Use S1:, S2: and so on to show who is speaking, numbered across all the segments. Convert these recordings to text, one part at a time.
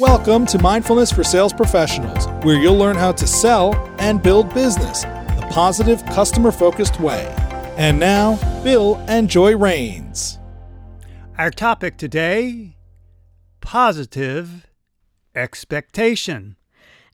S1: Welcome to Mindfulness for Sales Professionals, where you'll learn how to sell and build business the positive, customer focused way. And now, Bill and Joy Rains.
S2: Our topic today positive expectation.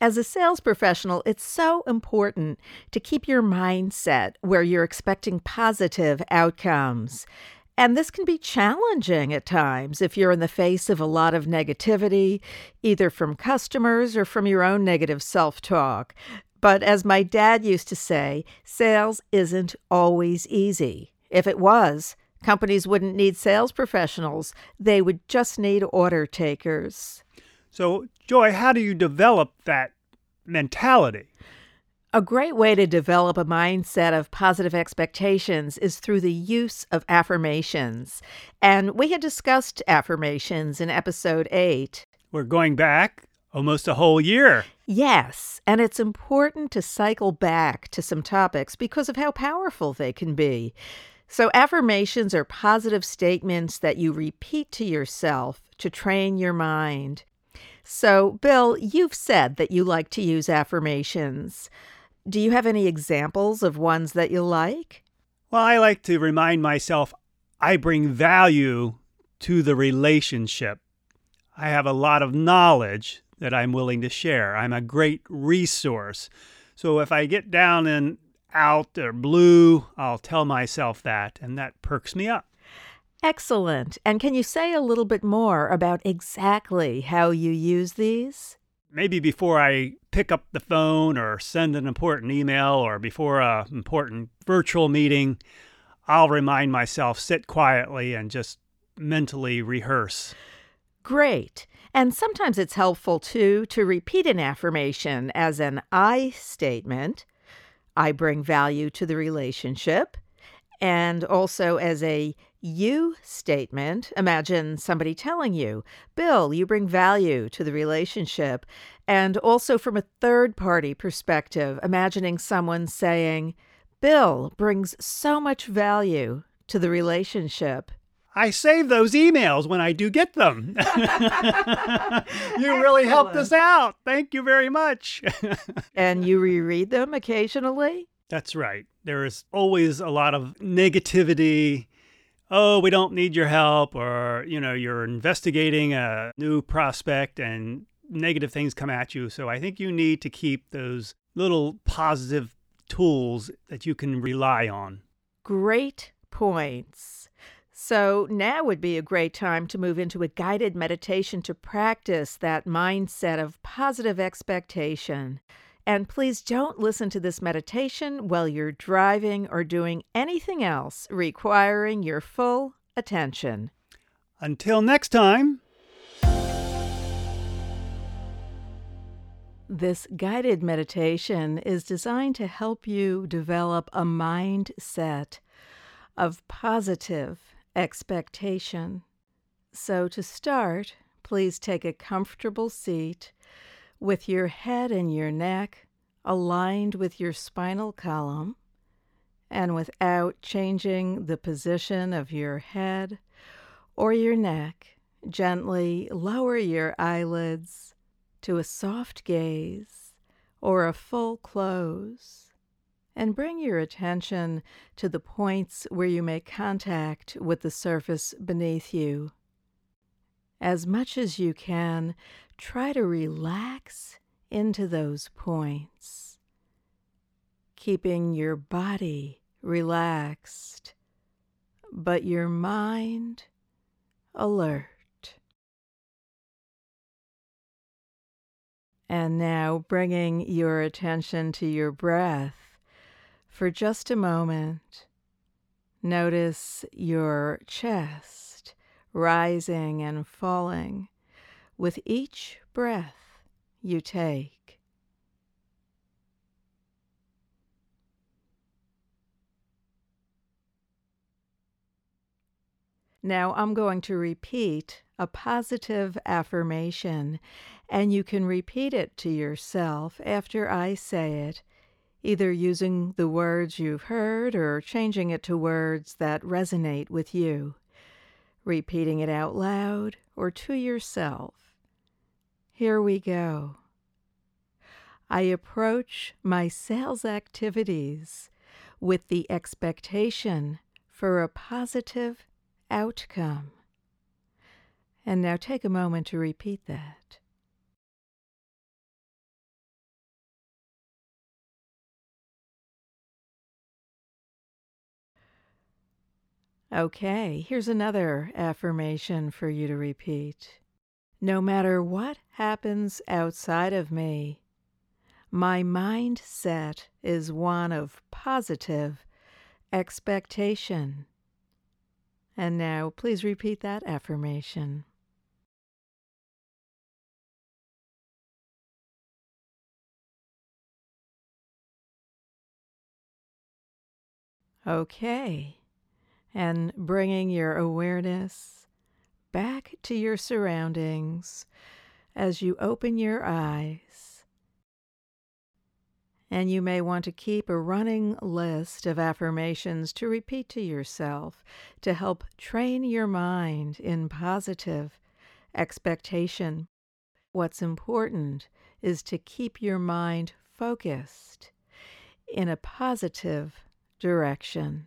S3: As a sales professional, it's so important to keep your mindset where you're expecting positive outcomes. And this can be challenging at times if you're in the face of a lot of negativity, either from customers or from your own negative self talk. But as my dad used to say, sales isn't always easy. If it was, companies wouldn't need sales professionals, they would just need order takers.
S2: So, Joy, how do you develop that mentality?
S3: A great way to develop a mindset of positive expectations is through the use of affirmations. And we had discussed affirmations in episode 8.
S2: We're going back almost a whole year.
S3: Yes, and it's important to cycle back to some topics because of how powerful they can be. So, affirmations are positive statements that you repeat to yourself to train your mind. So, Bill, you've said that you like to use affirmations. Do you have any examples of ones that you like?
S2: Well, I like to remind myself I bring value to the relationship. I have a lot of knowledge that I'm willing to share. I'm a great resource. So if I get down and out or blue, I'll tell myself that, and that perks me up.
S3: Excellent. And can you say a little bit more about exactly how you use these?
S2: Maybe before I pick up the phone or send an important email or before a important virtual meeting, I'll remind myself sit quietly and just mentally rehearse.
S3: Great. And sometimes it's helpful too to repeat an affirmation as an I statement. I bring value to the relationship. And also as a you statement, imagine somebody telling you, Bill, you bring value to the relationship. And also from a third party perspective, imagining someone saying, Bill brings so much value to the relationship.
S2: I save those emails when I do get them. you really helped us out. Thank you very much.
S3: and you reread them occasionally?
S2: That's right. There is always a lot of negativity oh, we don't need your help, or, you know, you're investigating a new prospect and negative things come at you. So I think you need to keep those little positive tools that you can rely on.
S3: Great points. So now would be a great time to move into a guided meditation to practice that mindset of positive expectation. And please don't listen to this meditation while you're driving or doing anything else requiring your full attention.
S2: Until next time.
S3: This guided meditation is designed to help you develop a mindset of positive expectation. So, to start, please take a comfortable seat with your head and your neck aligned with your spinal column and without changing the position of your head or your neck, gently lower your eyelids to a soft gaze or a full close and bring your attention to the points where you make contact with the surface beneath you. As much as you can, try to relax into those points, keeping your body relaxed, but your mind alert. And now bringing your attention to your breath for just a moment. Notice your chest rising and falling with each breath you take. Now I'm going to repeat a positive affirmation, and you can repeat it to yourself after I say it, either using the words you've heard or changing it to words that resonate with you, repeating it out loud or to yourself. Here we go. I approach my sales activities with the expectation for a positive outcome. And now take a moment to repeat that. Okay, here's another affirmation for you to repeat. No matter what happens outside of me, my mindset is one of positive expectation. And now, please repeat that affirmation. Okay, and bringing your awareness back to your surroundings as you open your eyes. And you may want to keep a running list of affirmations to repeat to yourself to help train your mind in positive expectation. What's important is to keep your mind focused in a positive direction.